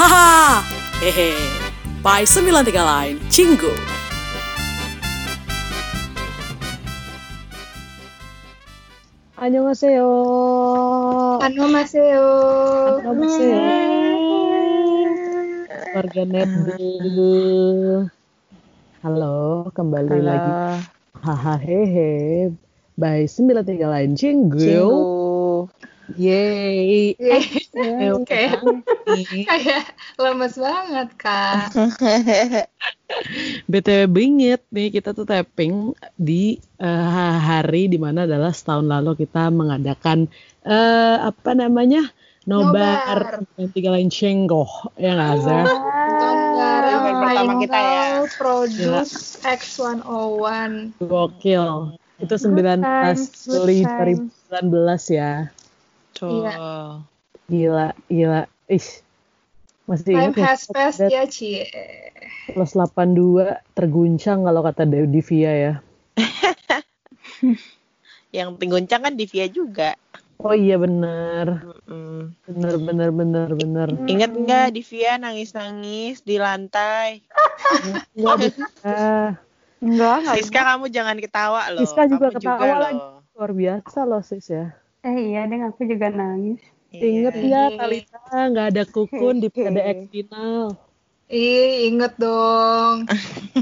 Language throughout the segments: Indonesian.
Haha, hehe. By 93 Line, Cinggu. Annyeonghaseyo. Annyeonghaseyo. Annyeonghaseyo. Warga net dulu. Halo, kembali Halo. lagi. Haha hehe. By 93 Line Cinggu. Cinggu. Yeay. Yeay. Eh, Kayak nih. kayak lemes banget kak. BTW bingit nih kita tuh tapping di eh, hari di mana adalah setahun lalu kita mengadakan eh, apa namanya nobar yang tiga lain cenggoh ya nggak Zah? Nobar Event pertama kita ya. Produce X101. Gokil. Itu 19 Juli 2019 ya. Tuh. Iya. Gila, gila. Ih. Masih Time ingat ya, has passed ya Cie. plus 82 terguncang kalau kata Devia ya. Yang pengguncang kan Divia juga. Oh iya bener. Mm. Bener, bener, bener, bener. Ingat nggak Divia nangis-nangis di lantai? Nggak bisa. Enggak, enggak. Siska kamu jangan ketawa loh. Siska juga Kamu ketawa lagi. loh. Luar biasa loh sis ya. Eh iya, deng aku juga nangis. Ingat Iya. nggak Talita nggak ada kukun di PDX final. Ih, inget dong.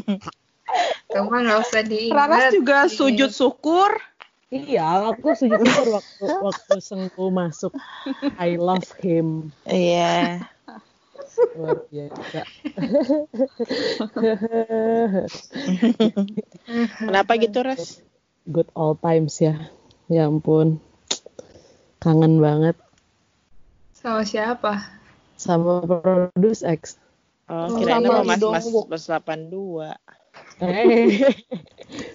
Kamu nggak usah diinget. Raras juga sujud syukur. Iya, aku sujud syukur waktu waktu Sengku masuk. I love him. Iya. Luar biasa. Kenapa gitu, Res? Good old times ya. Ya ampun. Kangen banget Sama siapa? sama Produce X. Oh, Oh, kirain sama sama Mas Mas. Mas 82. Eh,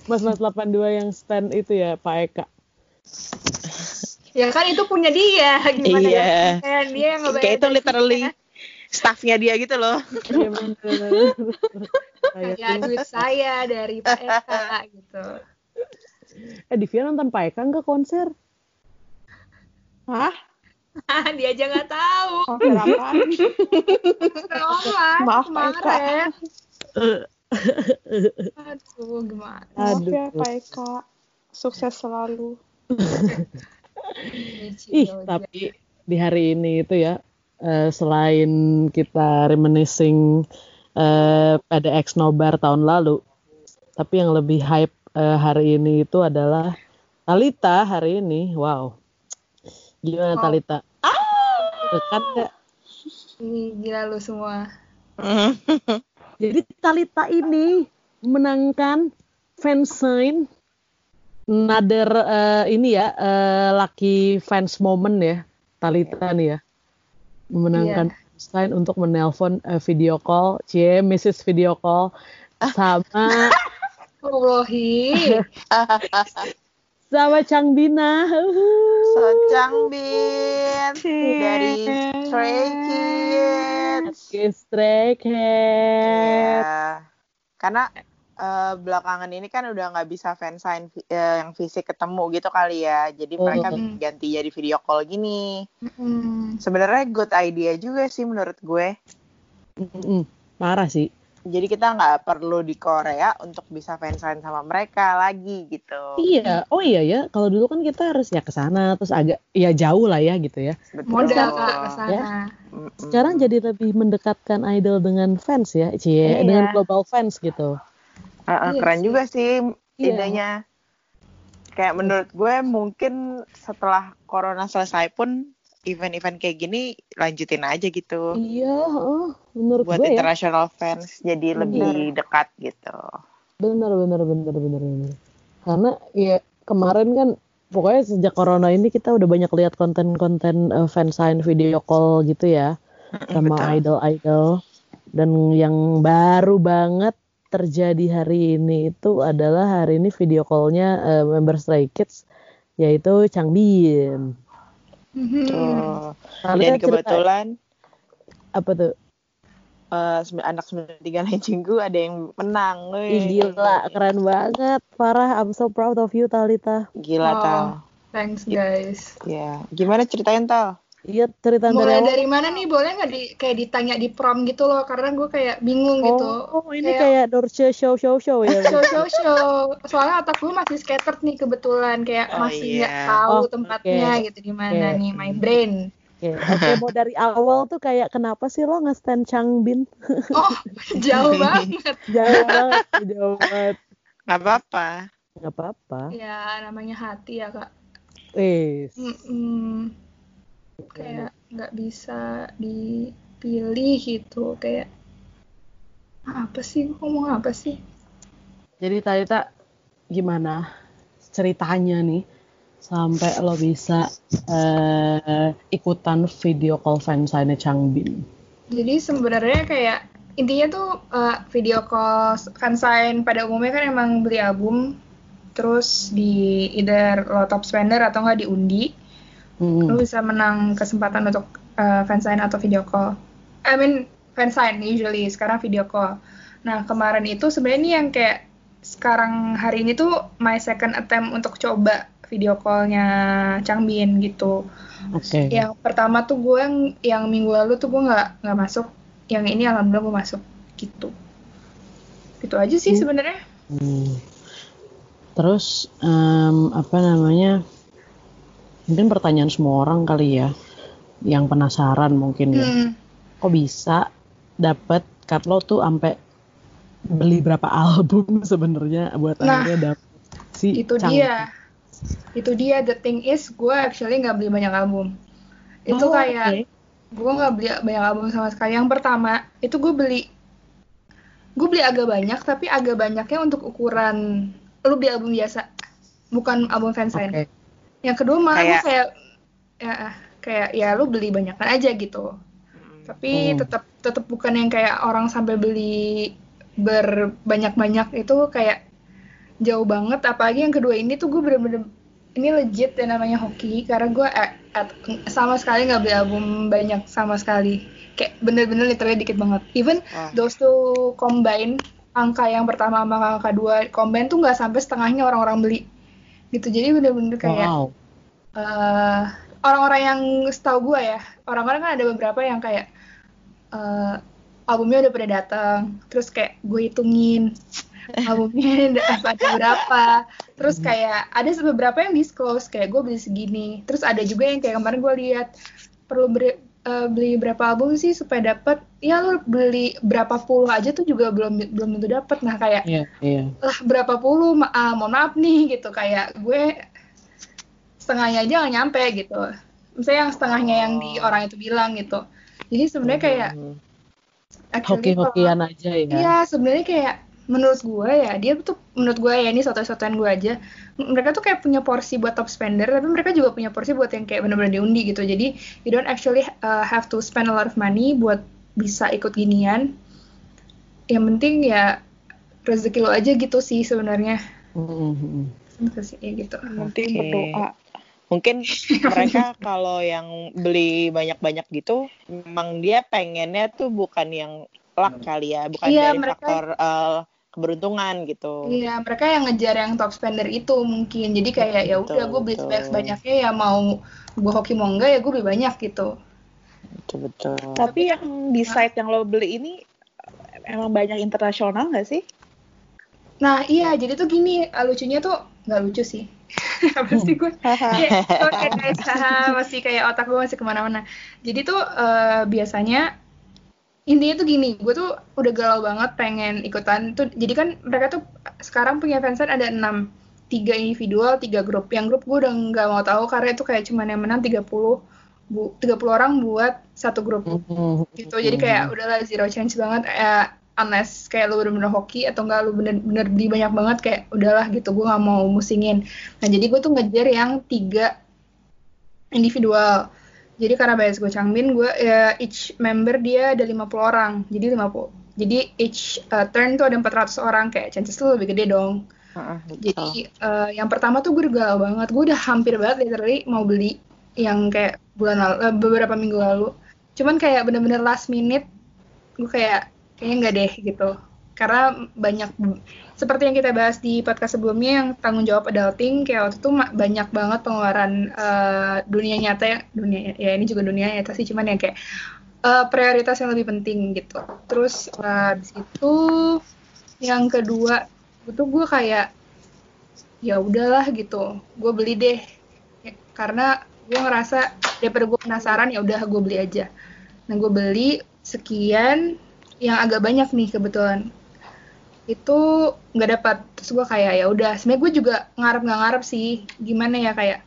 Mas-mas 82 yang stand itu ya, Pak Eka. Ya kan itu punya dia. Gimana Iya. ya? Kan dia yang ngebayar Kayak itu literally staffnya dia gitu loh. Iya Ya duit saya dari Pak Eka gitu. Eh, Divya nonton Pak Eka nggak konser? Hah? Dia aja nggak tahu. Oh, kenapa? Online Maaf, Pak Eka. kemarin. Aduh, gimana? Maaf Aduh. ya, Pak Eka. Sukses selalu. Ih, tapi di hari ini itu ya, eh, selain kita reminiscing eh, pada X Nobar tahun lalu, tapi yang lebih hype eh, hari ini itu adalah Talita hari ini. Wow. Gimana Wow. Talita? Dekat nggak? Ih, gila lu semua. Jadi Talita ini menangkan fansign another eh, ini ya eh, lucky fans moment ya Talita nih ya memenangkan fansign untuk menelpon eh, video call cie Mrs video call sama Allahi. sama Chang Bina Socang Bin dari Stray Kids. Kiss Stray Cat. Ya. Karena eh, belakangan ini kan udah nggak bisa fansign fi- eh, yang fisik ketemu gitu kali ya. Jadi mereka Hmm. ganti jadi video call gini. Hmm. Sebenarnya good idea juga sih menurut gue. Mm-mm, Parah sih. Jadi kita nggak perlu di Korea untuk bisa fansign sama mereka lagi gitu. Iya, oh iya ya. Kalau dulu kan kita harus ya ke sana terus agak ya jauh lah ya gitu ya. Betul. Ke sana. Ya. Sekarang jadi lebih mendekatkan idol dengan fans ya, cie, Iya. dengan global fans gitu. Uh, uh, Iya keren sih. juga sih Iya. idenya. Kayak menurut gue mungkin setelah corona selesai pun event-event kayak gini lanjutin aja gitu. Iya, heeh, menurut Buat gue ya. international fans jadi lebih dekat gitu. Bener, bener, bener, bener, bener. Karena ya kemarin kan pokoknya sejak corona ini kita udah banyak lihat konten-konten uh, fansign video call gitu ya sama idol-idol. Dan yang baru banget terjadi hari ini itu adalah hari ini video callnya uh, member Stray Kids yaitu Changbin. Hmm. Tuh. Lalu Dan kan cerita- kebetulan apa tuh? eh, sembi- anak 93 lain cinggu ada yang menang. Ih, gila, keren banget. Parah, I'm so proud of you, Talita. Gila Oh. Tal. Thanks guys. Ya, gimana ceritain Tal? Iya cerita dari awal. dari mana nih? Boleh nggak di kayak ditanya di prom gitu loh? Karena gue kayak bingung gitu. Oh, ini kayak Dorce show show show ya. show show show. Soalnya otak gue masih scattered nih kebetulan kayak Oh, masih nggak iya. tahu Oh, tempatnya oke. gitu di mana Oke. nih my brain. Oke, oke mau dari awal tuh kayak kenapa sih lo nge-stand Changbin? Oh jauh banget. Jauh banget, jauh banget. Nggak apa-apa. Gak apa-apa. Ya namanya hati ya kak. Wis. Mm-mm. Kayak nggak bisa dipilih gitu kayak apa sih Gua ngomong apa sih? Jadi tadi tak gimana ceritanya nih sampai lo bisa eh, ikutan video call fansign Changbin. Jadi sebenarnya kayak intinya tuh uh, video call fansign pada umumnya kan emang beli album terus di either lo top spender atau nggak diundi Hmm. lo bisa menang kesempatan untuk uh, fansign atau video call. I mean fansign usually sekarang video call. Nah kemarin itu sebenarnya ini yang kayak sekarang hari ini tuh my second attempt untuk coba video callnya Changbin gitu. Oke. Yang pertama tuh gue yang yang minggu lalu tuh gue nggak nggak masuk. Yang ini alhamdulillah gue masuk gitu. Gitu aja sih Hmm. sebenarnya. Hmm. Terus em, apa namanya? Mungkin pertanyaan semua orang kali ya, yang penasaran mungkin ya. Hmm. Kok bisa dapet cut lo tuh sampai beli berapa album sebenarnya buat Nah, akhirnya dapet si Itu Chang- dia. Itu dia the thing is gue actually nggak beli banyak album. Itu Oh, kayak oke. gue nggak beli banyak album sama sekali. Yang pertama itu gue beli gue beli agak banyak tapi agak banyaknya untuk ukuran lu beli album biasa bukan album fansign. Oke. Yang kedua malah Kayak- kayak ya kayak ya lu beli banyakan aja gitu. Tapi Hmm. tetap tetap bukan yang kayak orang sampai beli berbanyak-banyak itu kayak jauh banget. Apalagi yang kedua ini tuh gue bener-bener ini legit ya namanya hoki karena gue at- at- sama sekali nggak beli album banyak sama sekali. Kayak bener-bener literally dikit banget. Even Wah. those two combine angka yang pertama sama angka dua combine tuh nggak sampai setengahnya orang-orang beli gitu. Jadi bener-bener kayak Wow. eh, orang-orang yang setahu gue ya orang-orang kan ada beberapa yang kayak eh, albumnya udah pada datang terus kayak gue hitungin albumnya ada ada berapa. Terus kayak ada beberapa yang disclose kayak gue beli segini. Terus ada juga yang kayak kemarin gue lihat perlu beri- eh, beli berapa album sih supaya dapat ya lu beli berapa puluh aja tuh juga belum belum tentu dapat nah kayak Iya, iya. lah berapa puluh ma ah, mohon maaf nih gitu kayak gue setengahnya aja nggak nyampe gitu misalnya yang setengahnya yang di Oh. orang itu bilang gitu jadi sebenarnya kayak Hmm. Hoki-hokian aja ya. iya sebenarnya kayak menurut gue ya dia tuh menurut gue ya ini satu-satuan gue aja mereka tuh kayak punya porsi buat top spender tapi mereka juga punya porsi buat yang kayak bener-bener diundi gitu jadi you don't actually uh, have to spend a lot of money buat bisa ikut ginian yang penting ya rezeki lo aja gitu sih sebenarnya Mm-mm. gitu ya gitu Nanti Oke. berdoa. Mungkin mereka kalau yang beli banyak-banyak gitu, memang dia pengennya tuh bukan yang luck kali ya, bukan Iya, dari mereka- faktor eh, keberuntungan gitu. Iya, mereka yang ngejar yang top spender itu mungkin. Jadi kayak ya udah gue beli sebanyak-banyaknya ya mau gue hoki mau enggak ya gue beli banyak gitu. Betul betul. Tapi yang di site yang lo beli ini emang banyak internasional nggak sih? Nah iya, jadi tuh gini eh, lucunya tuh nggak lucu sih. Apa sih gue? Kayak, masih kayak otak gue masih ke mana-mana. Jadi tuh eh, biasanya intinya tuh gini, gue tuh udah galau banget pengen ikutan tuh. Jadi kan mereka tuh sekarang punya fansign ada enam, tiga individual, tiga grup. Yang grup gue udah nggak mau tahu karena itu kayak cuman yang menang 30 bu 30 orang buat satu grup Mm-mm. gitu. Jadi kayak udahlah zero chance banget. Eh, unless kayak lu bener-bener hoki atau enggak lu bener-bener beli banyak banget kayak udahlah gitu gue nggak mau musingin nah jadi gue tuh ngejar yang tiga individual jadi karena bias gue Changbin gue ya, each member dia ada 50 orang. Jadi 50 jadi each uh, turn tuh ada 400 orang. Kayak chances lu lebih gede dong. Betul. jadi eh, yang pertama tuh gue udah galau banget. Gue udah hampir banget literally mau beli yang kayak bulan lalu eh, beberapa minggu lalu. Cuman kayak bener-bener last minute gue kayak kayaknya nggak deh gitu karena banyak seperti yang kita bahas di podcast sebelumnya yang tanggung jawab adulting kayak waktu itu banyak banget pengeluaran eh, dunia nyata ya dunia ya ini juga dunia nyata sih cuman yang kayak eh, prioritas yang lebih penting gitu. Terus eh, habis itu yang kedua itu gue kayak ya udahlah gitu gue beli deh. Ya, karena gue ngerasa daripada gue penasaran ya udah gue beli aja. Nah gue beli sekian yang agak banyak nih kebetulan itu nggak dapat terus gue kayak ya udah sebenarnya gue juga ngarep nggak ngarep sih gimana ya kayak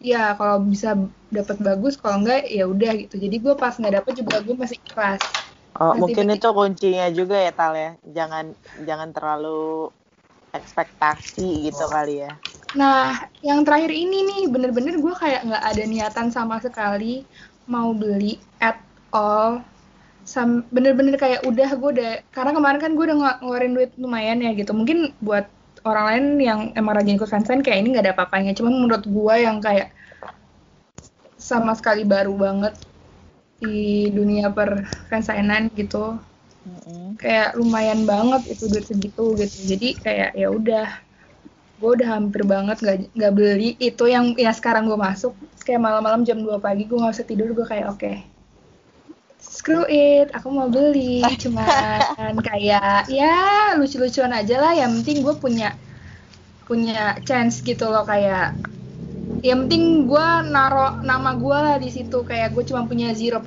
ya kalau bisa dapat bagus kalau enggak ya udah gitu jadi gue pas nggak dapet juga gue masih ikhlas Oh, Nanti mungkin itu kuncinya juga ya Tal ya. Jangan jangan terlalu ekspektasi gitu kali ya. Nah, yang terakhir ini nih, bener-bener gue kayak nggak ada niatan sama sekali mau beli at all. Bener-bener kayak udah gue udah, karena kemarin kan gue udah nge- ngeluarin duit lumayan ya gitu. Mungkin buat orang lain yang emang rajin ikut fansign kayak ini nggak ada apa-apanya. Cuman menurut gue yang kayak sama sekali baru banget di dunia per fansignan gitu Mm-mm. kayak lumayan banget itu duit segitu gitu jadi kayak ya udah gue udah hampir banget nggak nggak beli itu yang ya sekarang gue masuk kayak malam-malam jam 2 pagi gue nggak bisa tidur gue kayak oke screw it aku mau beli. Cuman kayak ya lucu-lucuan aja lah. Yang penting gue punya punya chance gitu loh kayak yang penting gue naro nama gue lah di situ. Kayak gue cuma punya 0.1%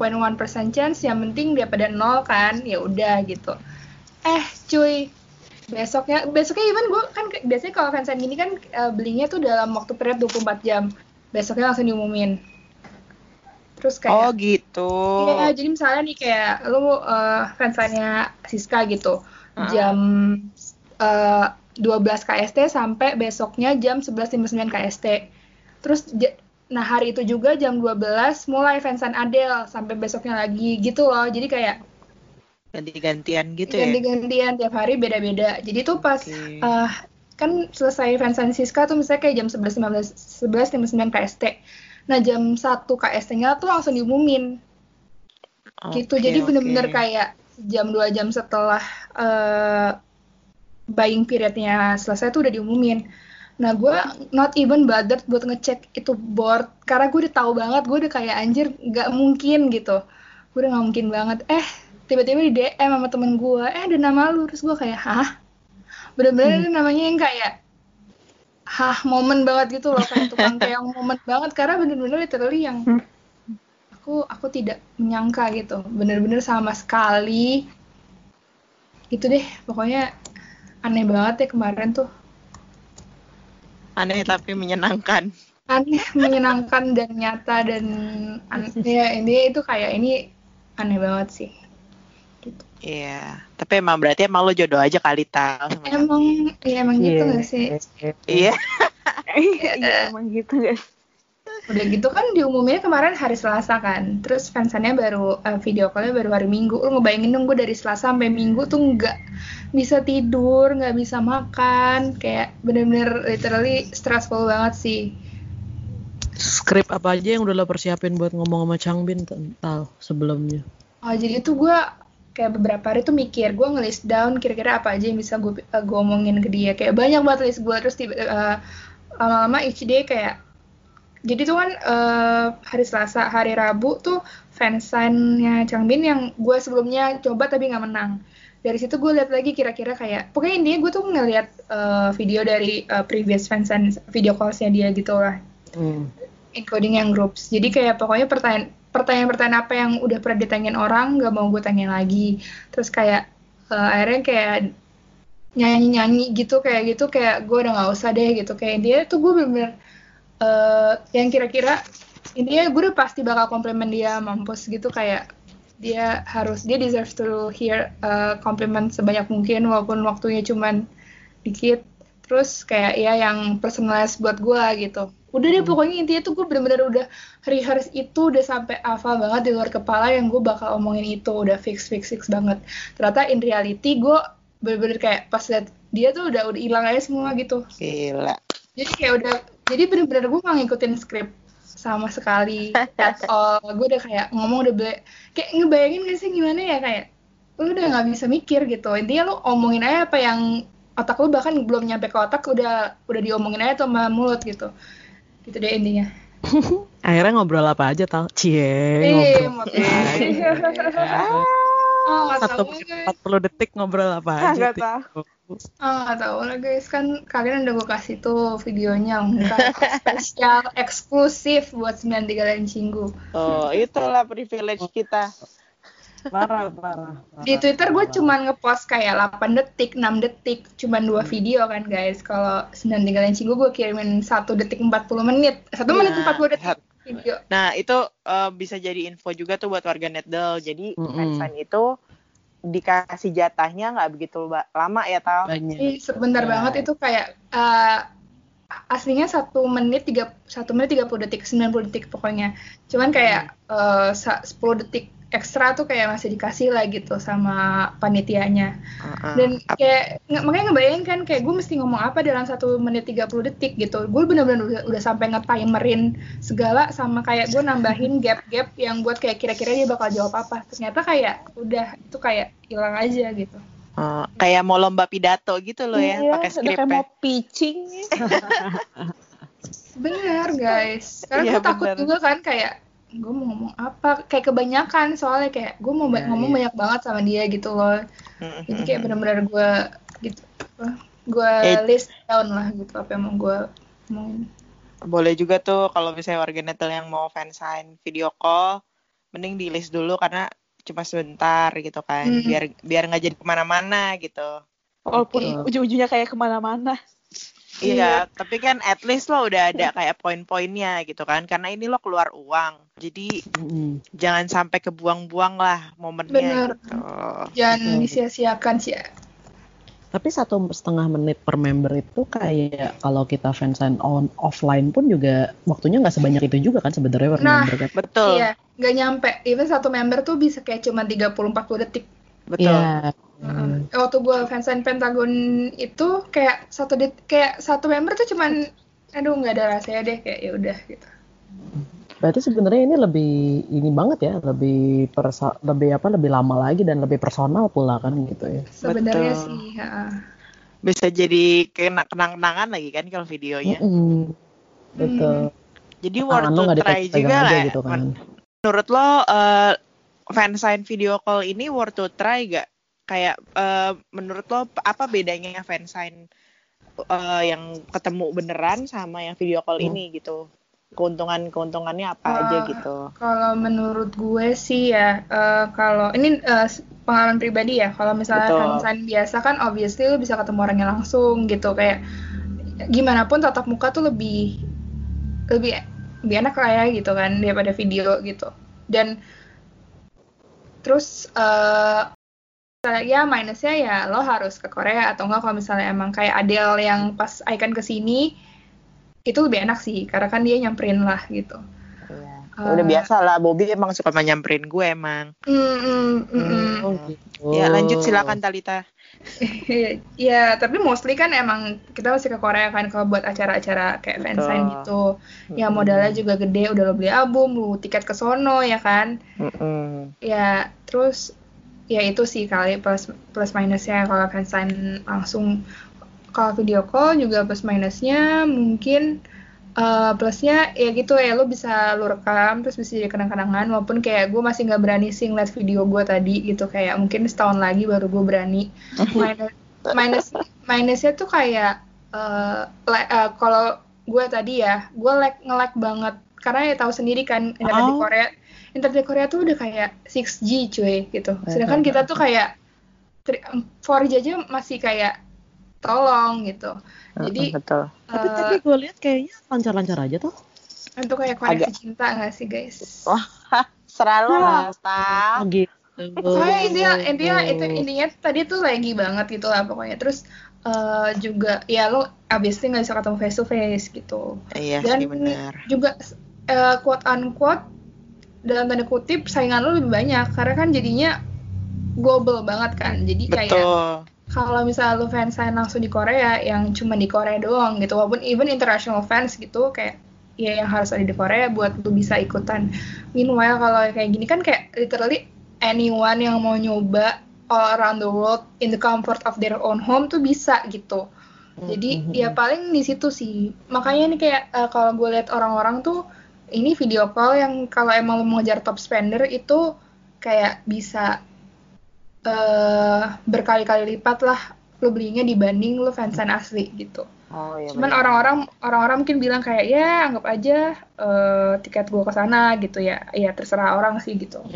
chance yang penting daripada nol kan ya udah gitu. Eh cuy besoknya besoknya even gue kan biasanya kalau fansign gini kan eh, belinya tuh dalam waktu period 24 jam. Besoknya langsung diumumin terus Oh kayak gitu. Iya, jadi misalnya nih kayak lu uh, fansign-nya Siska gitu. Heeh. Jam uh, 12 KST sampai besoknya jam 11.59 KST. Terus nah hari itu juga jam 12 mulai fansign Adele sampai besoknya lagi gitu loh. Jadi kayak Ganti-gantian gitu ya. ganti-gantian tiap hari beda-beda. Jadi tuh pas Oke. uh, kan selesai fansign Siska tuh misalnya kayak jam 11.15 11.59 KST. Nah jam 1 KST-nya tuh langsung diumumin. Gitu. Oke, jadi oke. bener-bener kayak jam 2 jam setelah eh, buying periodnya selesai tuh udah diumumin. Nah gue not even bothered buat ngecek itu board karena gue udah tahu banget gue udah kayak anjir nggak mungkin gitu. Gue udah nggak mungkin banget. Eh tiba-tiba di DM sama temen gue eh ada nama lu. Terus gue kayak hah? Bener-bener namanya yang kayak hah momen banget gitu loh kayak tukang kayak momen banget. Karena bener-bener literally yang aku aku tidak menyangka gitu. Bener-bener sama sekali. Itu deh pokoknya aneh banget ya kemarin tuh. Aneh tapi menyenangkan. aneh menyenangkan dan nyata dan an- ya ini itu kayak ini aneh banget sih gitu. Iya. Tapi emang berarti emang lo jodoh aja kali Tal sama emang ya emang gitu gak sih Iya. Iya emang gitu guys. udah gitu kan diumuminnya kemarin hari Selasa kan terus fansannya baru eh, video callnya baru hari Minggu lu ngebayangin dong gue dari Selasa sampai Minggu tuh nggak bisa tidur nggak bisa makan kayak bener-bener literally stressful banget sih Skrip apa aja yang udah lo persiapin buat ngomong sama Changbin tentang sebelumnya? oh jadi tuh gue kayak beberapa hari tuh mikir gue ngelist down kira-kira apa aja yang bisa gue gue omongin ke dia kayak banyak banget list gue terus tiba eh, lama-lama each day kayak jadi tuh kan eh, hari Selasa hari Rabu tuh fansign-nya Changbin yang gue sebelumnya coba tapi nggak menang dari situ gue lihat lagi kira-kira kayak pokoknya intinya gue tuh ngeliat eh, video dari eh, previous fansign video calls-nya dia gitu lah Hmm. including yang groups. Jadi kayak pokoknya pertanyaan pertanyaan-pertanyaan apa yang udah pernah ditanyain orang nggak mau gue tanya lagi. Terus kayak eh, akhirnya kayak nyanyi-nyanyi gitu kayak gitu kayak gue udah nggak usah deh gitu. Kayak dia tuh gue bener-bener eh, yang kira-kira intinya gue udah pasti bakal komplimen dia mampus gitu kayak dia harus dia deserve to hear compliment sebanyak mungkin walaupun waktunya cuman dikit. Terus kayak ya yang personalized buat gue gitu udah deh pokoknya intinya tuh gue bener-bener udah rehearse itu udah sampai hafal banget di luar kepala yang gue bakal omongin itu. Udah fix fix fix banget. Ternyata in reality gue bener-bener kayak pas liat dia tuh udah udah hilang aja semua gitu. Gila. jadi kayak udah jadi bener-bener gue nggak ngikutin skrip sama sekali. At all. Gue udah kayak ngomong udah be kayak ngebayangin gak sih gimana ya kayak lu udah nggak bisa mikir gitu. Intinya lu omongin aja apa yang otak lu bahkan belum nyampe ke otak udah udah diomongin aja tuh sama mulut gitu gitu deh intinya Akhirnya ngobrol apa aja tau? Cie, eh oh nggak Satu tahu guys 40 detik ngobrol apa aja. Nggak Tik? oh nggak tahu lah guys kan kalian udah gue kasih tuh videonya lengkap spesial eksklusif buat 93 lain cinggu Oh, itulah privilege kita. Parah, parah. parah. di Twitter gue cuman ngepost kayak 8 detik 6 detik cuman dua video kan guys kalau 93 lain cinggu gue kirimin satu detik 40 menit satu menit Nah, 40 detik hat- video Nah, itu eh, bisa jadi info juga tuh buat warga Netdel. Jadi Mm-mm. fansign itu dikasih jatahnya nggak begitu ba- lama ya, Tal? Banyak. Ih, sebentar Ya. banget itu kayak eh, aslinya satu menit tiga satu menit 30 detik 90 detik pokoknya cuman kayak eh, sa- 10 detik ekstra tuh kayak masih dikasih lah gitu sama panitianya Heeh. dan Ap- kayak nge- makanya ngebayangin kan kayak gue mesti ngomong apa dalam satu menit 30 detik gitu gue bener-bener udah, udah sampai nge-timerin segala sama kayak gue nambahin gap-gap yang buat kayak kira-kira dia bakal jawab apa ternyata kayak udah itu kayak hilang aja gitu eh, kayak mau lomba pidato gitu loh ya, Iya, pakai udah kayak skripnya. mau pitching. bener guys karena Iya, gue takut juga kan kayak gue mau ngomong apa kayak kebanyakan soalnya kayak gue mau ba- Iya, ngomong iya. banyak banget sama dia gitu loh jadi kayak bener-bener gue gitu gue Eh. list down lah gitu apa yang mau gue ngomongin Boleh juga tuh kalau misalnya warga Netdel yang mau fansign video call, mending di list dulu karena cuma sebentar gitu kan, Hmm. biar biar nggak jadi ke mana-mana gitu. Walaupun ujung-ujungnya kayak ke mana-mana. Iya, tapi kan at least lo udah ada kayak poin-poinnya gitu kan, karena ini lo keluar uang, jadi Mm-mm. jangan sampai kebuang-buang lah momennya Bener. gitu. jangan disia-siakan sih ya. Tapi satu setengah menit per member itu kayak kalau kita fansign on offline pun juga waktunya nggak sebanyak itu juga kan sebenarnya per Nah. member kan. Betul, iya nggak nyampe even satu member tuh bisa kayak cuma 30-40 detik betul. Iya. Heeh. waktu gue fansign Pentagon itu kayak satu det kayak satu member tuh cuman aduh nggak ada rasanya deh kayak ya udah gitu Berarti sebenarnya ini lebih ini banget ya, lebih persa lebih apa lebih lama lagi dan lebih personal pula kan gitu ya. sebenarnya Betul. sih heeh. Bisa jadi kena kenang-kenangan lagi kan kalau videonya. Mm-mm. Betul. Jadi worth to try juga lah. gitu kan. Menurut lo eh, fansign video call ini worth to try gak? Kayak eh, menurut lo apa bedanya fansign eh, yang ketemu beneran sama yang video call Hmm. ini gitu? Keuntungan-keuntungannya apa aja Wah. gitu? Kalau menurut gue sih ya, eh, kalau ini eh, pengalaman pribadi ya, kalau misalnya Betul. fansign biasa kan obviously lu bisa ketemu orangnya langsung gitu, kayak gimana pun tatap muka tuh lebih lebih lebih enak lah ya gitu kan daripada video gitu. Dan terus eh ya minusnya ya lo harus ke Korea atau enggak kalau misalnya emang kayak Adele yang pas Icon ke sini itu lebih enak sih karena kan dia nyamperin lah gitu. Iya. Eh, Udah biasa lah, Bobby emang suka nyamperin gue emang. Mm, mm, mm, mm. Oh, gitu. Ya lanjut silakan Talita. ya tapi mostly kan emang kita masih ke Korea kan kalau buat acara-acara kayak Betul. fansign gitu ya modalnya juga gede udah lo beli album lu tiket ke sono ya kan Mm-mm. ya terus ya itu sih kali plus plus minusnya kalau fansign langsung kalau video call juga plus minusnya mungkin eh, plusnya ya gitu ya. Lo bisa lo rekam terus bisa jadi kenang-kenangan. Walaupun kayak gue masih nggak berani sih ngeliat video gue tadi gitu. Kayak mungkin setahun lagi baru gue berani. Minus minus minusnya tuh kayak le- eh, kalau gue tadi ya gue lag nge-lag banget. Karena ya tahu sendiri kan internet di Oh. Korea internet di Korea tuh udah kayak 6G cuy gitu sedangkan kita tuh kayak 4G aja masih kayak tolong gitu jadi betul. Tapi eh, tadi gue lihat kayaknya lancar-lancar aja tuh. itu kayak koneksi cinta nggak sih guys Wah, selalu lah, Oh gitu. Soalnya intinya intinya itu intinya tadi tuh lagi banget gitu lah pokoknya. Terus eh, juga ya lo obviously nggak bisa ketemu face to face gitu. Iya Dan sih benar. juga eh, quote unquote dalam tanda kutip saingan lo lebih banyak karena kan jadinya global banget kan. Jadi kayak Betul. kalau misalnya lo fansign langsung di Korea yang cuma di Korea doang gitu walaupun even international fans gitu kayak ya yang harus ada di Korea buat lo bisa ikutan meanwhile kalau kayak gini kan kayak literally anyone yang mau nyoba all around the world in the comfort of their own home tuh bisa gitu. Jadi Mhm. ya paling di situ sih. Makanya nih kayak eh, kalau gue lihat orang-orang tuh ini video call yang kalau emang lo mau ngejar top spender itu kayak bisa eh berkali-kali lipat lah lo belinya dibanding lo fansign asli gitu. Oh iya. Cuman orang-orang orang-orang mungkin bilang kayak ya anggap aja eh, tiket gue ke sana gitu ya. Ya terserah orang sih gitu.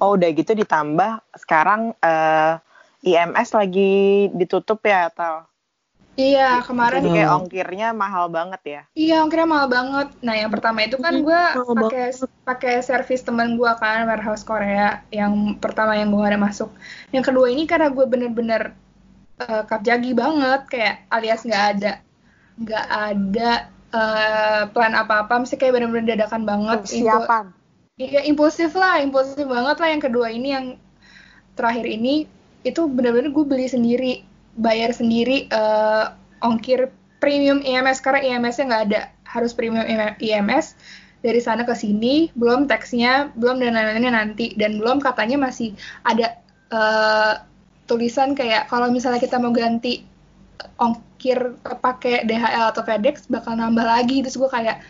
Oh udah gitu ditambah sekarang eh, IMS lagi ditutup ya atau? Iya, kemarin Jadi kayak ongkirnya mahal banget ya. Iya, ongkirnya mahal banget. Nah, yang pertama itu kan Hmm, gue pakai pakai servis teman gue kan, warehouse Korea. Yang pertama yang gue ada masuk. Yang kedua ini karena gue bener-bener uh, kapjagi banget, kayak alias nggak ada nggak ada eh, plan apa-apa, mesti kayak bener-bener dadakan banget. Persiapan. Iya, impulsif lah, impulsif banget lah. Yang kedua ini yang terakhir ini itu bener-bener gue beli sendiri, bayar sendiri eh, ongkir premium IMS karena IMS-nya nggak ada, harus premium IMS dari sana ke sini, belum teksnya, belum dan lain-lainnya nanti, dan belum katanya masih ada eh, tulisan kayak kalau misalnya kita mau ganti ongkir pakai DHL atau FedEx bakal nambah lagi, terus gue kayak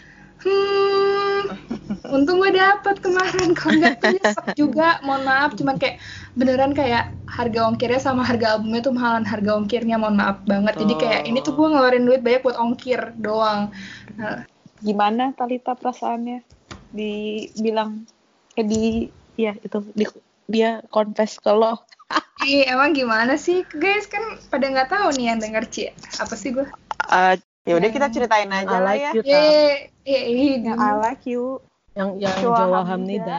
hmm untung gue dapet kemarin. Kalau nggak tuh nyesek juga mohon maaf. Cuman kayak beneran kayak harga ongkirnya sama harga albumnya tuh mahalan harga ongkirnya mohon maaf banget. Jadi kayak ini tuh gue ngeluarin duit banyak buat ongkir doang. Nah, Gimana Talita perasaannya? Dibilang eh di ya itu di, dia confess ke lo. Ih, emang gimana sih? Guys kan pada nggak tahu nih yang denger Ci. Apa sih gue Eh, ya udah kita ceritain aja I lah like ya. you, ye, ye, Yang I like you. yang yang Jawa Hamida. Hamnida.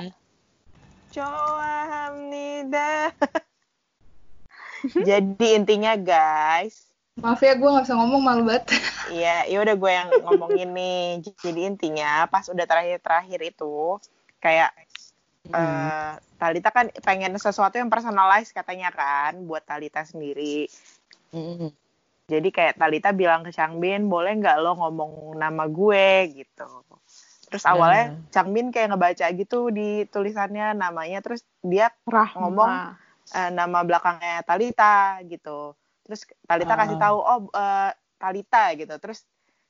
Coa Hamnida. Jadi intinya guys, maaf ya gue nggak bisa ngomong malu banget Iya, ya udah gue yang ngomongin nih. Jadi intinya pas udah terakhir-terakhir itu kayak eh Talita kan pengen sesuatu yang personalized katanya kan buat Talita sendiri. Mm-mm. Jadi kayak Talita bilang ke Changbin, boleh nggak lo ngomong nama gue gitu. Terus awalnya Changbin kayak ngebaca gitu di tulisannya namanya, terus dia Rahma. Ngomong. eh, nama belakangnya Talita gitu. Terus Talita kasih Ah. tahu oh eh, Talita gitu. Terus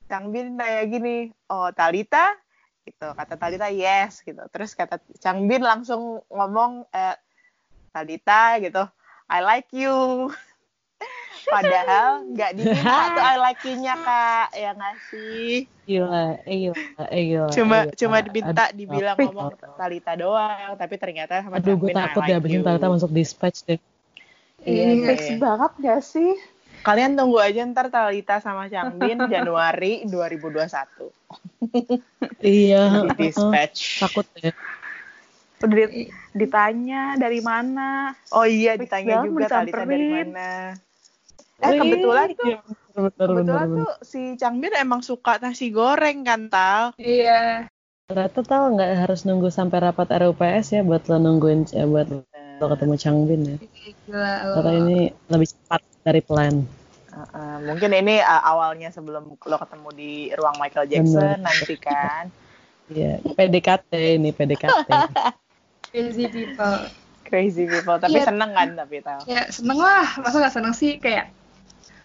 Changbin kayak gini, oh Talita gitu. Kata Talita yes gitu. Terus kata Changbin langsung ngomong eh, Talita gitu. I like you. Padahal nggak diminta tuh I like you-nya kak, ya nggak sih? Gila, eh, gila, eh, gila. Cuma eh, gila. cuma diminta Aduh, dibilang tapi- ngomong Talita doang, tapi ternyata sama Aduh, gue takut like abisin you. Talita masuk dispatch deh. Iya, Iya. Fix iya. banget gak sih? Kalian tunggu aja ntar Talita sama Changbin Januari 2021 Iya, di dispatch. takut ya. Udah di- ditanya dari mana? Oh iya Fix ditanya juga Talita dari mana. Eh kebetulan tuh Iya, bener, bener, kebetulan bener, tuh si Changbin emang suka nasi goreng kan Tal. iya Ternyata tau nggak harus nunggu sampai rapat RUPS ya buat lo nungguin ya buat lo ketemu Changbin ya. gila lo. Ternyata ini lebih cepat dari plan. Uh, uh, mungkin ini uh, awalnya sebelum lo ketemu di ruang Michael Jackson Bener. nanti kan. Iya, PDKT ini PDKT. crazy people Crazy people. Tapi Iya. seneng kan tapi Tal. ya seneng lah masa nggak seneng sih kayak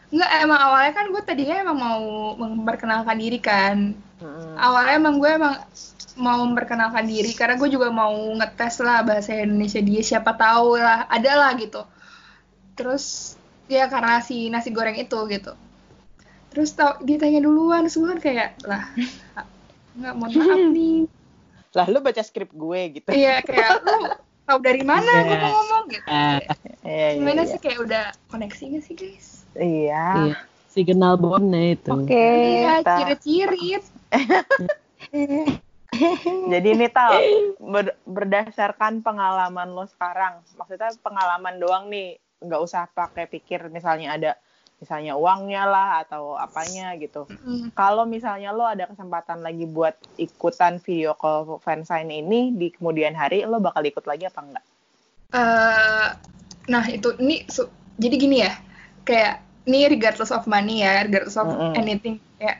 Enggak, emang awalnya kan gue tadinya emang mau memperkenalkan diri kan. Mm-mm. Awalnya emang gue emang mau memperkenalkan diri karena gue juga mau ngetes lah bahasa Indonesia dia siapa tahu lah ada lah gitu. Terus ya karena si nasi goreng itu gitu. Terus tau dia tanya duluan, terus gue kan kayak lah nggak mohon maaf nih. Lah lu baca skrip gue gitu. Iya kayak lu tahu dari mana gue Iya. mau ngomong gitu. Ah, Iya, iya, Gimana sih kayak udah koneksi gak sih guys? Iya. iya, signal bondnya itu. Oke. Iya, ta- cirit-cirit. Jadi ini tal ber- berdasarkan pengalaman lo sekarang, maksudnya pengalaman doang nih, nggak usah pakai pikir misalnya ada misalnya uangnya lah atau apanya gitu. Mm. Kalau misalnya lo ada kesempatan lagi buat ikutan video call fansign ini di kemudian hari, lo bakal ikut lagi apa enggak? Eh, nah itu ini jadi gini ya kayak ini regardless of money ya regardless of Mm-mm. anything ya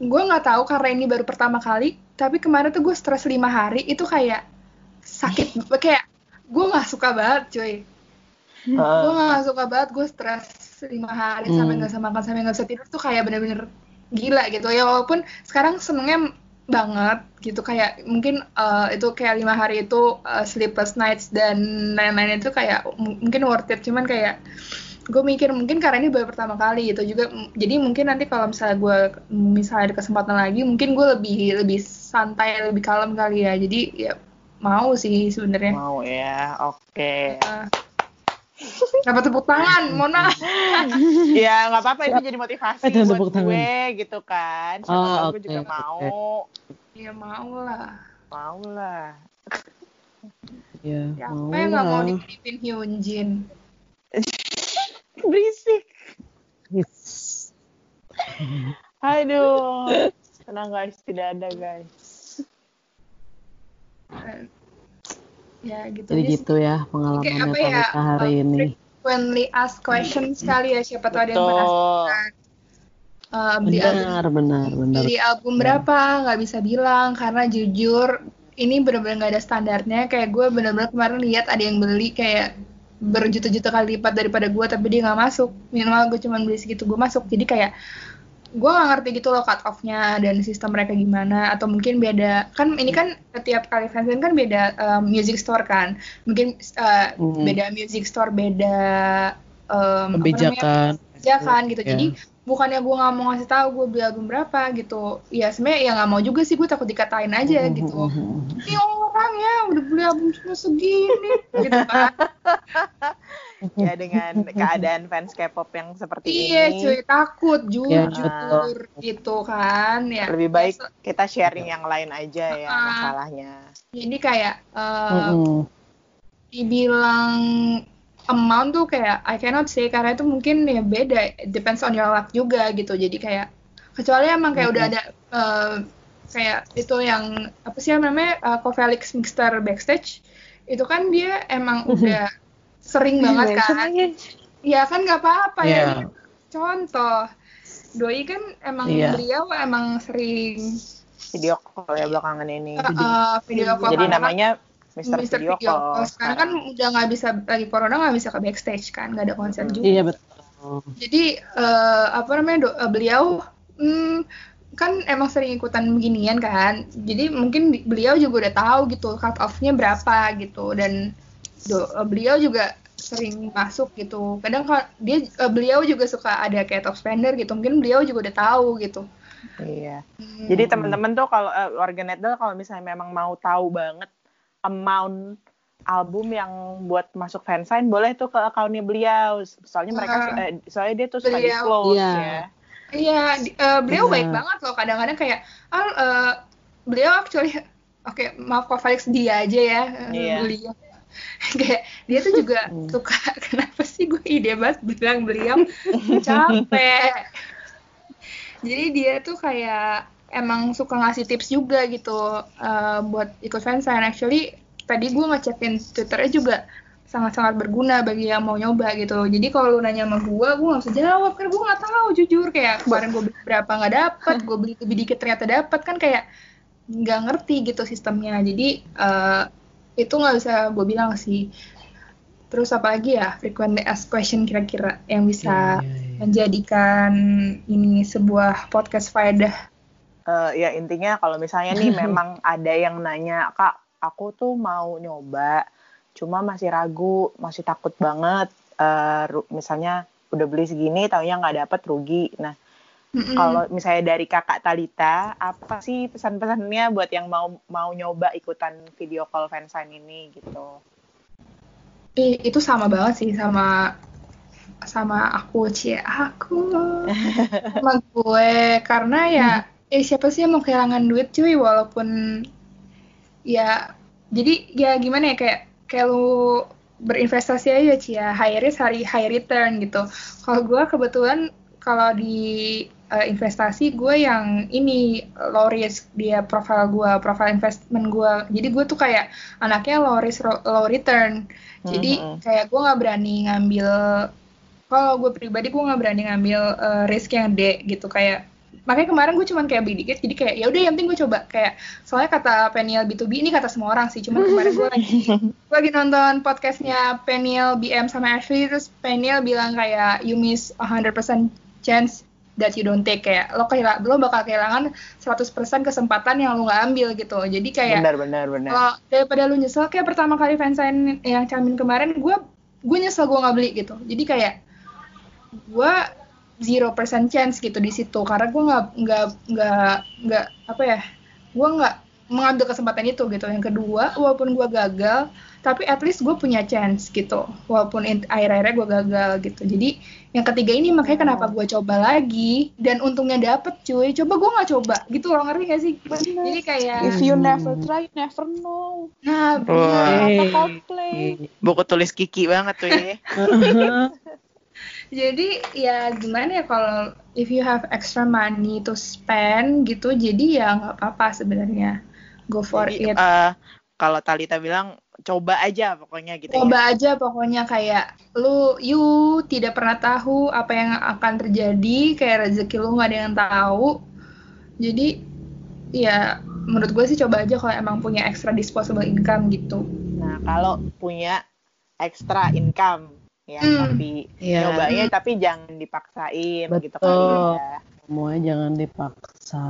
gue nggak tahu karena ini baru pertama kali tapi kemarin tuh gue stres lima hari itu kayak sakit kayak gue nggak suka banget cuy Heeh. gue gak suka banget gue stres lima hari sampai Hmm. nggak bisa makan sampai nggak bisa tidur tuh kayak bener-bener gila gitu ya walaupun sekarang senengnya banget gitu kayak mungkin eh, itu kayak lima hari itu eh, sleepless nights dan lain-lain itu kayak mungkin worth it cuman kayak gue mikir mungkin karena ini baru pertama kali gitu juga m- jadi mungkin nanti kalau misalnya gue misalnya ada kesempatan lagi mungkin gue lebih lebih santai lebih kalem kali ya jadi ya mau sih sebenarnya Mau ya, oke. Eh, dapat tepuk tangan Mona Ya nggak apa-apa itu jadi motivasi buat tepuk tangan. gue gitu kan. Siapa Oh, tahu gue juga mau, ya mau lah mau lah. Ya, siapa yang nggak mau lah. dikirim Hyunjin Berisik. Yes. Aduh. Tenang guys, tidak ada guys. Eh, ya gitu Jadi gitu ya pengalamannya Kayak apa ya, hari uh, ini. frequently ask questions kali ya siapa tahu ada yang penasaran Eh, beli album Benar, benar, benar. beli album berapa nggak bisa bilang karena jujur ini bener-bener nggak ada standarnya kayak gue bener-bener kemarin lihat ada yang beli kayak berjuta-juta kali lipat daripada gue tapi dia nggak masuk. Minimal gue cuma beli segitu gue masuk. Jadi kayak gue nggak ngerti gitu loh cut off-nya dan sistem mereka gimana. Atau mungkin beda kan ini kan setiap kali fansign kan beda um, music store kan. Mungkin uh, beda music store beda um, Kebijakan. kebijakan gitu. Ya. jadi bukannya gue nggak mau ngasih tahu gue beli album berapa gitu ya sebenarnya ya nggak mau juga sih gue takut dikatain aja Hmm, gitu ini orang ya udah beli album cuma segini gitu kan Ya dengan keadaan fans K-pop yang seperti iya ini. cuy takut Ya, jujur gitu kan ya Lebih baik Ya, kita sharing yang lain aja ya Ah. masalahnya. jadi kayak eh, Mm-mm. dibilang amount tuh kayak I cannot say karena itu mungkin ya beda It depends on your luck juga gitu. Jadi kayak kecuali emang kayak udah ada eh, kayak itu yang apa sih namanya uh, Kofelix Mixter backstage itu kan dia emang udah sering banget kan? ya kan nggak apa-apa ya. Iya. Contoh doi kan emang Iya. beliau emang sering Video call ya belakangan ini. uh, uh, video call Jadi kan namanya Mr. Mr. Video, Video Call. Call. Sekarang kan udah nggak bisa lagi corona nggak bisa ke backstage kan, nggak ada konser juga. Iya betul. Jadi eh, apa namanya do- eh, beliau hmm, kan emang sering ikutan beginian kan. Jadi mungkin di- beliau juga udah tahu gitu cut off-nya berapa gitu dan do- eh, beliau juga sering masuk gitu. Kadang kalau dia eh, beliau juga suka ada kayak top spender gitu. Mungkin beliau juga udah tahu gitu. Iya. Hmm. Jadi teman-teman tuh kalau eh, warga Netdal kalau misalnya memang mau tahu banget amount album yang buat masuk fansign boleh tuh ke akunnya beliau. Soalnya mereka Ah. eh, soalnya dia tuh suka Beliau. disclose Iya. ya. Iya, eh, beliau Benar. baik banget loh. Kadang-kadang kayak, ah, eh, beliau actually, oke maaf kok Felix dia aja ya, Iya. beliau. kayak dia tuh juga Hmm. suka, kenapa sih gue ide banget bilang beliau capek. Jadi dia tuh kayak emang suka ngasih tips juga gitu eh, buat ikut fansign. Actually tadi gue ngecekin Twitternya juga sangat-sangat berguna bagi yang mau nyoba gitu. Jadi kalau lu nanya sama gue, gue nggak bisa jawab karena gue nggak tahu jujur kayak kemarin gue beli berapa nggak dapet, gue beli lebih dikit ternyata dapet kan kayak nggak ngerti gitu sistemnya. Jadi eh, itu nggak bisa gue bilang sih. Terus apa lagi ya frequently asked question kira-kira yang bisa Iya, iya, iya. menjadikan ini sebuah podcast faedah. Eh, ya intinya kalau misalnya nih memang ada yang nanya kak aku tuh mau nyoba cuma masih ragu masih takut banget eh, ru- misalnya udah beli segini taunya nggak dapet rugi. Nah Mm-mm. kalau misalnya dari kakak Talita apa sih pesan-pesannya buat yang mau mau nyoba ikutan video call fansign ini gitu? Ih, itu sama banget sih sama sama aku cie aku sama gue. Karena ya eh siapa sih yang mau kehilangan duit cuy? Walaupun ya jadi ya gimana ya kayak kayak lu berinvestasi aja cia high risk hari high return gitu. Kalau gue kebetulan kalau di eh, investasi gue yang ini low risk. Dia profile gue profile investment gue jadi gue tuh kayak anaknya low risk low return. Jadi Mhm. kayak gue nggak berani ngambil kalau gue pribadi gue nggak berani ngambil eh, risk yang D gitu. Kayak makanya kemarin gue cuman kayak beli dikit jadi kayak ya udah yang penting gue coba. Kayak soalnya kata Peniel B2B ini kata semua orang sih cuman kemarin gue lagi gue lagi nonton podcastnya Peniel BM sama Ashley terus Peniel bilang kayak you miss 100% chance that you don't take. Kayak lo kehilangan lo bakal kehilangan 100% kesempatan yang lo nggak ambil gitu. Jadi kayak benar benar benar. kalau daripada lu nyesel kayak pertama kali fansign yang Camin kemarin gue gue nyesel gue nggak beli gitu. Jadi kayak gue zero percent chance gitu di situ karena gue nggak nggak nggak nggak apa ya gue nggak mengambil kesempatan itu gitu yang kedua walaupun gue gagal tapi at least gue punya chance gitu walaupun akhir-akhirnya gue gagal gitu jadi yang ketiga ini makanya kenapa gue coba lagi dan untungnya dapet cuy coba gue nggak coba gitu loh ngerti gak sih Bener. jadi kayak If you never try, you never know. nah bener. Eh. Coldplay. buku tulis Kiki banget tuh ya jadi ya gimana ya kalau if you have extra money to spend gitu jadi ya nggak apa-apa sebenarnya. Go for Jadi, it. eh, kalau Talita bilang coba aja pokoknya gitu ya. coba aja pokoknya kayak lu you tidak pernah tahu apa yang akan terjadi kayak rezeki lu nggak ada yang tahu. Jadi ya menurut gue sih coba aja kalau emang punya extra disposable income gitu. Nah, kalau punya extra income ya, Hmm. tapi Iya. nyobanya tapi jangan dipaksain gitu kali Betul. ya. Semuanya jangan dipaksa.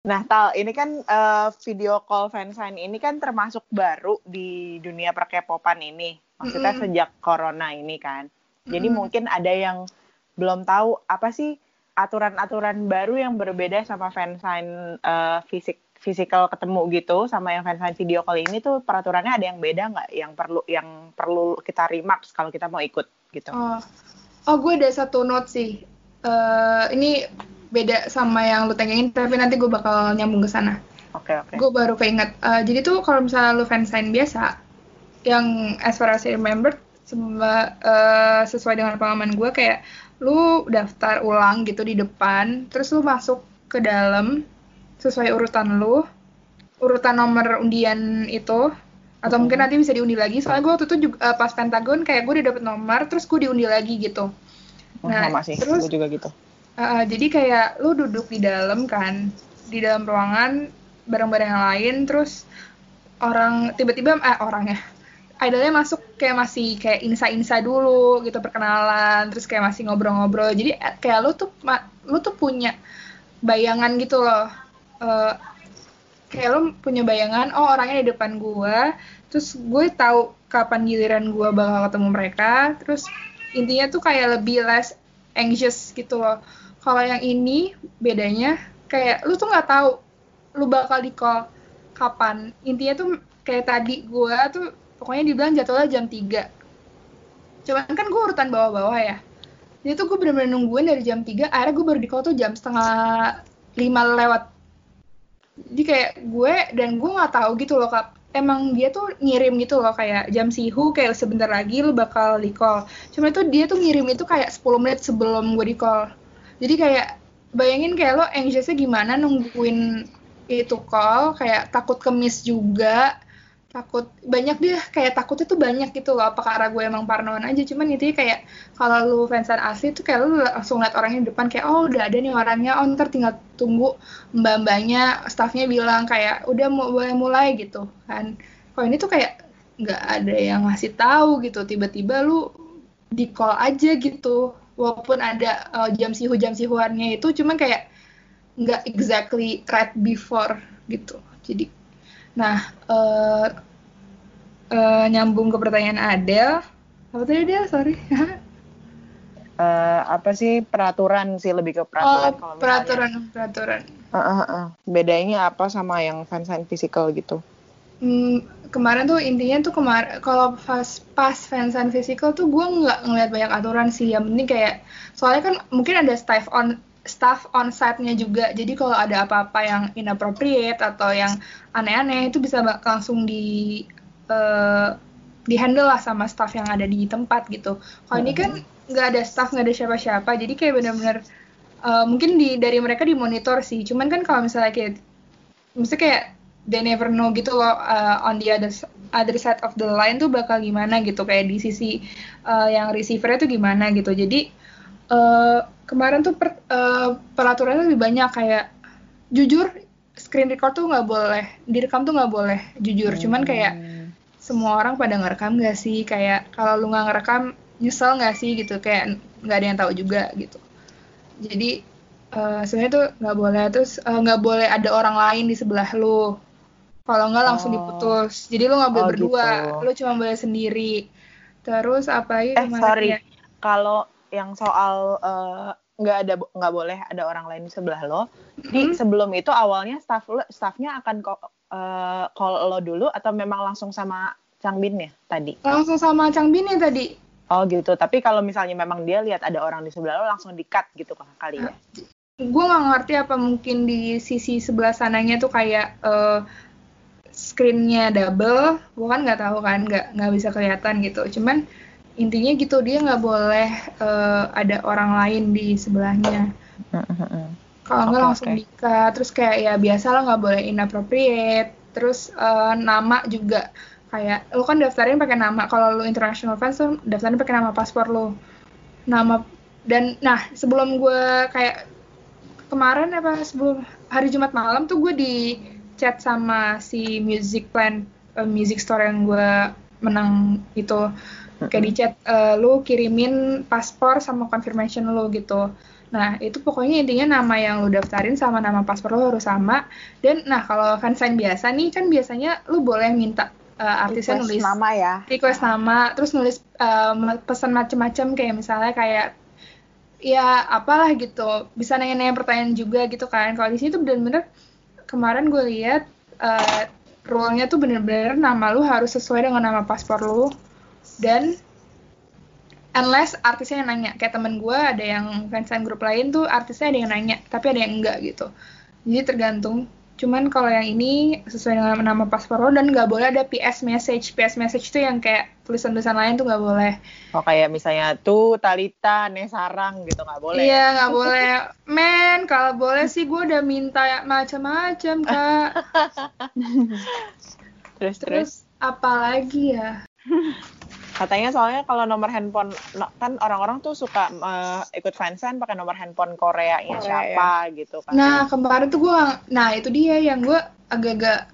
Nah, Tal, ini kan eh, video call fansign ini kan termasuk baru di dunia perkepopan ini. Maksudnya Mm-mm. sejak corona ini kan. Jadi Mm-mm. mungkin ada yang belum tahu apa sih aturan-aturan baru yang berbeda sama fansign eh, fisik physical ketemu gitu sama yang fansign video call ini tuh peraturannya ada yang beda nggak yang perlu yang perlu kita remarks kalau kita mau ikut gitu. Oh, oh gue ada satu note sih. Eh ini beda sama yang lu tanyain, tapi nanti gue bakal nyambung ke sana. Oke, oke. Gue baru keinget. Eh, jadi tuh kalau misalnya lu fansign biasa, yang as far as I remember, semua, eh, sesuai dengan pengalaman gue kayak lu daftar ulang gitu di depan, terus lu masuk ke dalam sesuai urutan lu, urutan nomor undian itu, atau mungkin nanti bisa diundi lagi. Soalnya gue waktu itu juga eh, pas Pentagon kayak gue udah dapet nomor, terus gue diundi lagi gitu. Nah, sama sih, terus gue juga gitu. Uh, jadi kayak lu duduk di dalam kan, di dalam ruangan bareng-bareng yang lain, terus orang tiba-tiba eh orang ya, idolnya masuk kayak masih kayak insa-insa dulu gitu perkenalan, terus kayak masih ngobrol-ngobrol. Jadi eh, kayak lu tuh lu tuh punya bayangan gitu loh. Uh, kayak lu punya bayangan, oh orangnya di depan gua, terus gue tahu kapan giliran gua bakal ketemu mereka, terus intinya tuh kayak lebih less anxious gitu loh. Kalau yang ini bedanya kayak lu tuh nggak tahu lu bakal di call kapan. Intinya tuh kayak tadi gua tuh pokoknya dibilang jadwalnya jam 3. Cuman kan gue urutan bawah-bawah ya. Jadi tuh gue bener-bener nungguin dari jam 3, akhirnya gue baru di call tuh jam setengah 5 lewat. Jadi kayak gue dan gue nggak tahu gitu loh kap. Emang dia tuh ngirim gitu loh kayak jam sihu kayak sebentar lagi lu bakal di call. Cuma itu dia tuh ngirim itu kayak 10 menit sebelum gue di call. Jadi kayak bayangin kayak lo anxiousnya gimana nungguin itu call kayak takut kemis juga takut. Banyak dia kayak takutnya tuh banyak gitu loh apa karena gue emang parnoan aja. Cuman itu kayak kalau lu fansan asli tuh kayak lu langsung liat orangnya di depan kayak oh udah ada nih orangnya oh ntar tinggal tunggu mbak mbaknya staffnya bilang kayak udah mau boleh mulai gitu kan. Kalau ini tuh kayak nggak ada yang ngasih tahu gitu tiba-tiba lu di call aja gitu. Walaupun ada uh, jam sihu jam sihuannya itu cuman kayak nggak exactly right before gitu. Jadi nah uh, uh, nyambung ke pertanyaan Adele. Apa tadi Adele? Sorry. Eh, apa sih peraturan sih? Lebih ke peraturan oh kalau misalnya peraturan peraturan. Uh, uh, uh. bedanya apa sama yang fansign physical gitu? Hmm, kemarin tuh intinya tuh kemarin kalau pas pas fansign physical tuh gue nggak ngeliat banyak aturan sih. Yang penting kayak soalnya kan mungkin ada staff on staff on site-nya juga. Jadi kalau ada apa-apa yang inappropriate atau yang aneh-aneh itu bisa langsung di eh, di handle lah sama staff yang ada di tempat gitu. Kalau ini kan nggak ada staff nggak ada siapa-siapa jadi kayak benar-benar eh, mungkin di dari mereka dimonitor sih. Cuman kan kalau misalnya kayak misalnya kayak they never know gitu loh uh, on the other other side of the line tuh bakal gimana gitu. Kayak di sisi uh, yang receivernya tuh gimana gitu. Jadi uh, kemarin tuh per, uh, peraturannya lebih banyak kayak jujur screen record tuh nggak boleh direkam tuh nggak boleh jujur. Cuman kayak semua orang pada ngerekam gak sih? Kayak kalau lu nggak ngerekam nyesel nggak sih gitu? Kayak nggak ada yang tahu juga gitu. Jadi uh, sebenarnya tuh nggak boleh. Terus eh, nggak uh, boleh ada orang lain di sebelah lu. Kalau nggak langsung oh. diputus. Jadi lu nggak boleh oh, berdua. gitu. lu cuma boleh sendiri. Terus apa lagi eh sorry. kalau yang soal uh, nggak ada nggak boleh ada orang lain di sebelah lo. Jadi mm-hmm. sebelum itu awalnya staff lo staffnya akan kok uh, call lo dulu atau memang langsung sama Changbin ya tadi? Langsung sama Changbin ya tadi. Oh gitu. Tapi kalau misalnya memang dia lihat ada orang di sebelah lo langsung di cut gitu kali ya? Gue nggak ngerti apa mungkin di sisi sebelah sananya tuh kayak uh, screennya double. Gue kan nggak tahu kan, nggak nggak bisa kelihatan gitu. Cuman intinya gitu dia nggak boleh uh, ada orang lain di sebelahnya. Kalau nggak okay, langsung okay. terus kayak ya biasa lah nggak boleh inappropriate. Terus uh, nama juga kayak lu kan daftarin pakai nama. Kalau lu international fans tuh daftarin pakai nama paspor lu. Nama dan nah sebelum gue kayak kemarin apa sebelum hari Jumat malam tuh gue di chat sama si music plan uh, music store yang gue menang itu kayak di chat uh, lu kirimin paspor sama confirmation lu gitu. Nah itu pokoknya intinya nama yang lu daftarin sama nama paspor lu harus sama. Dan nah kalau fansign biasa nih kan biasanya lu boleh minta uh, artisnya request nulis nama ya. request nama terus nulis uh, pesan macem-macem. Kayak misalnya kayak ya apalah gitu. Bisa nanya-nanya pertanyaan juga gitu kan. Kalau di sini tuh bener-bener kemarin gue lihat uh, rule-nya tuh bener-bener nama lu harus sesuai dengan nama paspor lu dan unless artisnya yang nanya kayak temen gue ada yang fansign grup lain tuh artisnya ada yang nanya tapi ada yang enggak gitu. Jadi tergantung. Cuman kalau yang ini sesuai dengan nama paspor lo dan nggak boleh ada PS message. PS message tuh yang kayak tulisan-tulisan lain tuh nggak boleh. Oh kayak misalnya tuh Talita Nesarang gitu nggak boleh iya nggak boleh. Men kalau boleh sih gue udah minta macam-macam kak. Terus terus. Apalagi ya Katanya soalnya kalau nomor handphone kan orang-orang tuh suka uh, ikut fansign pakai nomor handphone Korea nya siapa gitu kan. Nah, kemarin tuh gue nah itu dia yang gue agak-agak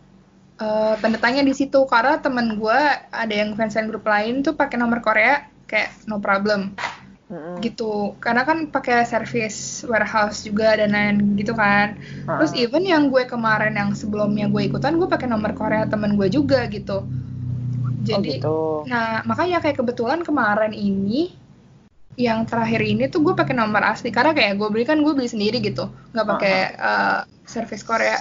uh, tanya di situ karena temen gue ada yang fansign grup lain tuh pakai nomor Korea kayak no problem. Mm-hmm. gitu karena kan pakai service warehouse juga dan lain gitu kan terus even yang gue kemarin yang sebelumnya gue ikutan gue pakai nomor Korea temen gue juga gitu jadi, oh gitu. nah makanya kayak kebetulan kemarin ini yang terakhir ini tuh gue pakai nomor asli karena kayak gue beli kan gue beli sendiri gitu, nggak pakai uh, service Korea.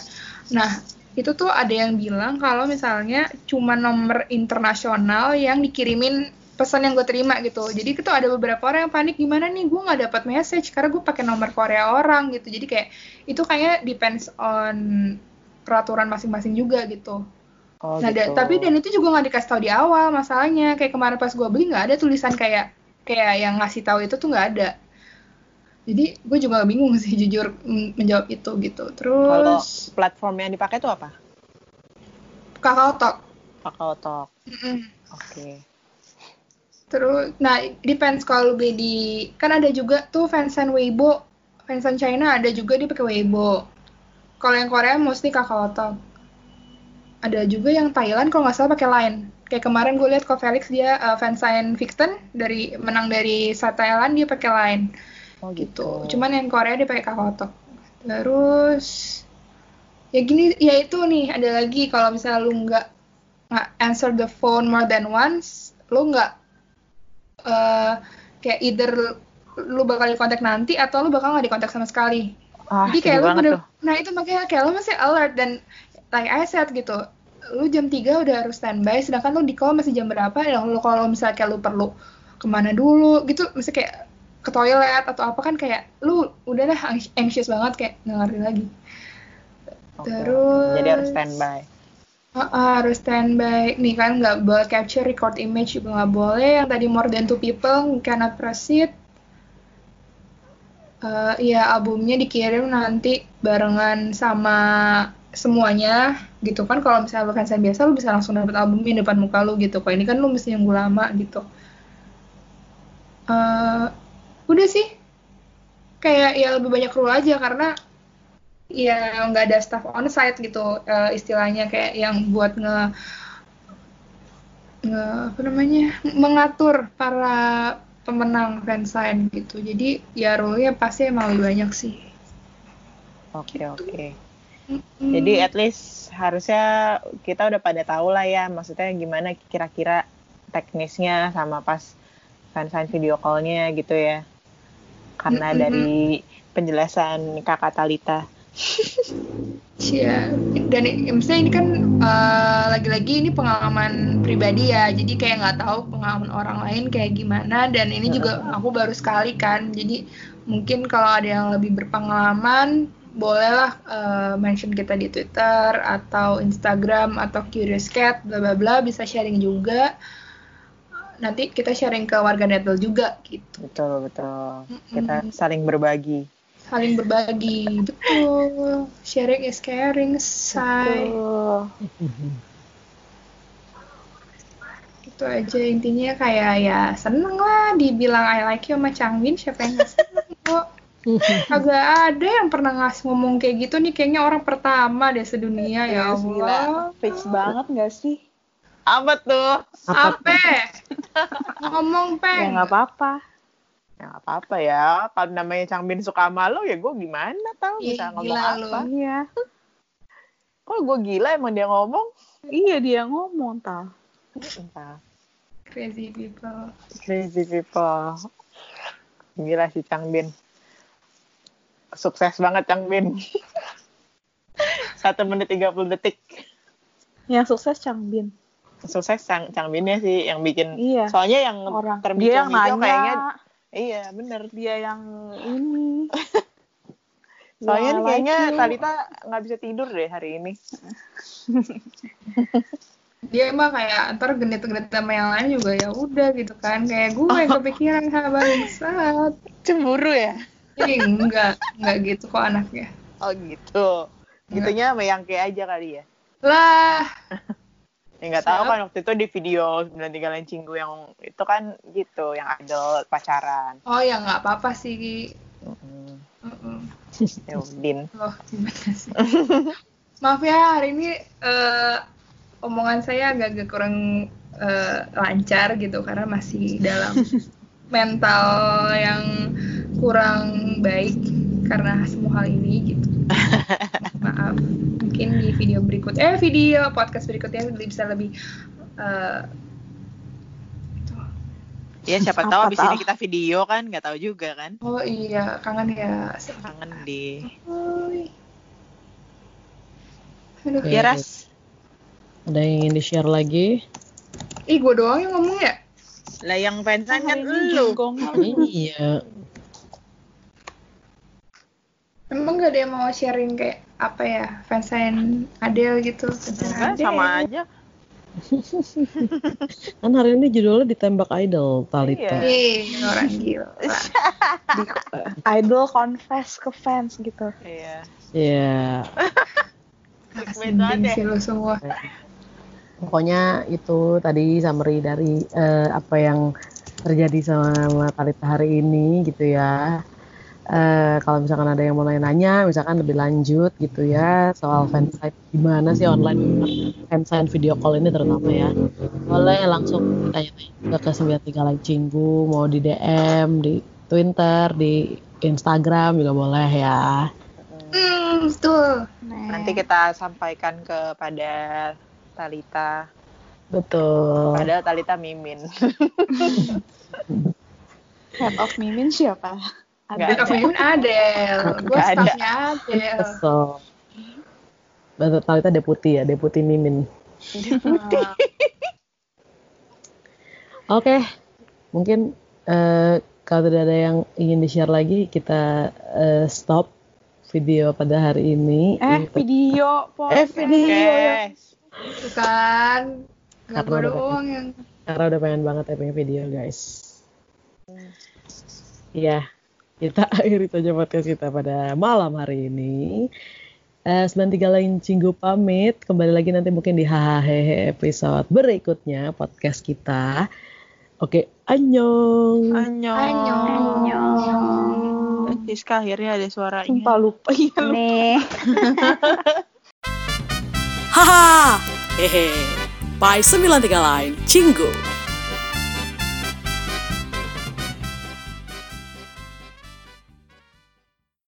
Nah itu tuh ada yang bilang kalau misalnya cuma nomor internasional yang dikirimin pesan yang gue terima gitu. Jadi itu ada beberapa orang yang panik gimana nih gue nggak dapat message karena gue pakai nomor Korea orang gitu. Jadi kayak itu kayaknya depends on peraturan masing-masing juga gitu. Oh, nah, gitu. tapi dan itu juga nggak dikasih tahu di awal masalahnya. Kayak kemarin pas gue beli nggak ada tulisan kayak kayak yang ngasih tahu itu tuh nggak ada. Jadi gue juga bingung sih jujur menjawab itu gitu. Terus kalau platform yang dipakai itu apa? Kakao Talk. Kakao Talk. Mm -mm. Oke. Okay. Terus, nah depends kalau beli di kan ada juga tuh fansign Weibo, fansign China ada juga dia pakai Weibo. Kalau yang Korea mostly Kakao Talk ada juga yang Thailand kalau nggak salah pakai Line. Kayak kemarin gue lihat kok Felix dia uh, fansign Vixen dari menang dari saat Thailand dia pakai Line. Oh gitu. gitu. Cuman yang Korea dia pakai Kakao terus ya gini ya itu nih ada lagi kalau misalnya lu nggak nggak answer the phone more than once lu nggak uh, kayak either lu bakal dikontak nanti atau lu bakal nggak dikontak sama sekali. Ah, Jadi kayak lu bener, nah itu makanya kayak lu masih alert dan like I said gitu. Lu jam 3 udah harus standby sedangkan lu di call masih jam berapa? Dan lu kalau misalnya kayak lu perlu ke mana dulu gitu. Misalnya kayak ke toilet atau apa kan kayak lu udah dah anxious banget kayak nggak ngerti lagi. Okay. terus jadi harus standby. Uh, uh, harus standby. Nih kan nggak boleh capture record image juga nggak boleh. Yang tadi more than two people cannot proceed. Uh, ya albumnya dikirim nanti barengan sama semuanya gitu kan. Kalau misalnya fansign biasa lu bisa langsung dapet albumnya depan muka lu gitu. Kok ini kan lu mesti nunggu lama gitu. Uh, udah sih. Kayak ya lebih banyak kru aja karena ya nggak ada staff on site gitu eh, istilahnya. Kayak yang buat nge nge apa namanya mengatur para pemenang fansign gitu. Jadi ya role-nya pasti emang lebih banyak sih. Oke oke. Mm. Jadi at least harusnya kita udah pada tahu lah ya maksudnya gimana kira-kira teknisnya sama pas fansign video call-nya gitu ya. Karena Mm-mm. dari penjelasan Kakak Talita. Iya, dan misalnya ini kan eh, lagi-lagi ini pengalaman pribadi ya, jadi kayak nggak tahu pengalaman orang lain kayak gimana. Dan ini juga aku baru sekali kan, jadi mungkin kalau ada yang lebih berpengalaman, bolehlah eh, mention kita di Twitter atau Instagram atau Curious Cat, bla bla bla, bisa sharing juga. Nanti kita sharing ke warga Netel juga gitu, Betul betul. Mm-mm. Kita saling berbagi. saling berbagi, betul. Sharing is caring, say. Itu aja intinya kayak ya seneng lah dibilang I like you sama Changbin siapa yang seneng agak ada yang pernah ngasih ngomong kayak gitu nih kayaknya orang pertama deh sedunia ya Yes, gila. Allah Fix banget gak sih? Apa tuh? Apa apa ngomong Ya peng nggak apa-apa. Ya nggak apa-apa ya. Kalau namanya Changbin suka sama lo ya gue gimana tau Ih, bisa ngomong gila apa. lo. Iya. Kok gue gila emang dia ngomong? Iya dia ngomong tal. Entah. crazy people Crazy people. Gila si Changbin. Sukses banget Changbin. Satu menit 30 detik. Yang sukses Changbin. Sukses Chang Changbinnya sih yang bikin. Iya. Soalnya yang Orang dia yang nanya. kayaknya. Iya bener. Dia yang ini. Soalnya Ya, kayaknya like. Talita nggak bisa tidur deh hari ini. dia mah kayak ntar genit-genit sama yang lain juga ya udah gitu kan kayak gue yang kepikiran ha bangsat Cemburu ya? Ih, enggak enggak gitu kok anaknya Oh gitu. Gitunya kayak aja kali ya. lah Ya nggak tahu kan waktu itu di video 93 Cinggu yang itu kan gitu, yang idol pacaran. oh ya nggak apa-apa sih. Ya Udin. Loh, gimana sih? Maaf ya, hari ini eh, omongan saya agak-agak kurang eh, lancar gitu karena masih dalam mental yang kurang baik karena semua hal ini gitu. Maaf. Mungkin di video berikut eh video podcast berikutnya bisa lebih eh, Ya siapa Apa tahu abis ini tahu? kita video kan, nggak tahu juga kan. oh iya kangen ya. Kangen di. Oi. Aduh. Ya Ras. Ada yang ingin di-share lagi? Ih, gue doang yang ngomong ya? Lah yang fansign kan Hari ini lu. Iya. Emang gak ada yang mau sharing kayak apa ya fansign Adele gitu fansign Enggak, Adele. sama aja. Kan hari ini judulnya ditembak idol Talita. Iya. Ih, orang gila. Idol confess ke fans gitu. Iya. Iya. Sih lo semua. Pokoknya itu tadi summary dari eh, apa yang terjadi sama Talita hari ini gitu ya. Eh, kalau misalkan ada yang mau nanya-nanya, misalkan lebih lanjut gitu ya soal fansign gimana sih online fansign video call ini terutama ya. Boleh langsung tanya-tanya ke 93 Like Cinggu, mau di DM, di Twitter, di Instagram juga boleh ya. Hmm, betul. Nanti kita sampaikan kepada Talita. Betul. Padahal Talita mimin. head of Mimin siapa? Of Women Adele. Gue ada. staffnya Adele. So, Betul, Talita deputi ya, deputi Mimin. Oke, mungkin eh, kalau tidak ada yang ingin di-share lagi, kita eh, stop video pada hari ini. Eh, Ini- video Eh, podcast. video ya. Itu kan. Gak Karena udah doang yang Karena udah pengen banget ya pengen video, guys. Iya, kita akhiri saja podcast kita pada malam hari ini. Eh, 93 lain Cinggu pamit. Kembali lagi nanti mungkin di hahaha episode berikutnya podcast kita. Oke, annyeong. Annyeong. Annyeong. Siska akhirnya ada suaranya. Sumpah lupa. Iya lupa. Nih. Haha. Hehe. By 93 Line, Cinggu.